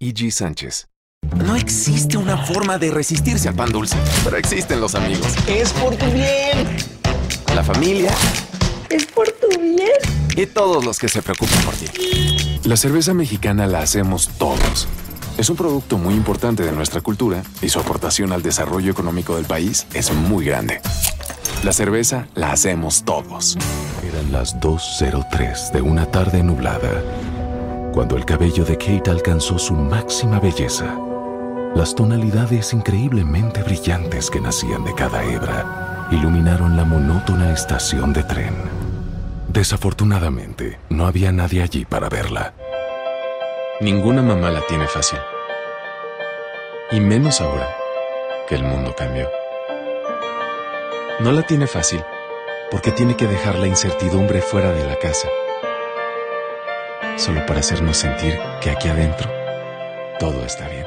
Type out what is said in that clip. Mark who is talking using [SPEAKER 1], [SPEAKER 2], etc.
[SPEAKER 1] E.G. Sánchez. No existe una forma de resistirse al pan dulce, pero existen los amigos.
[SPEAKER 2] Es por tu bien.
[SPEAKER 1] La familia.
[SPEAKER 3] Es por tu bien.
[SPEAKER 1] Y todos los que se preocupan por ti. La cerveza mexicana la hacemos todos. Es un producto muy importante de nuestra cultura y su aportación al desarrollo económico del país es muy grande. La cerveza la hacemos todos.
[SPEAKER 4] Eran las 2.03 de una tarde nublada, cuando el cabello de Kate alcanzó su máxima belleza. Las tonalidades increíblemente brillantes que nacían de cada hebra iluminaron la monótona estación de tren. Desafortunadamente, no había nadie allí para verla.
[SPEAKER 1] Ninguna mamá la tiene fácil. Y menos ahora que el mundo cambió. No la tiene fácil porque tiene que dejar la incertidumbre fuera de la casa. Solo para hacernos sentir que aquí adentro todo está bien.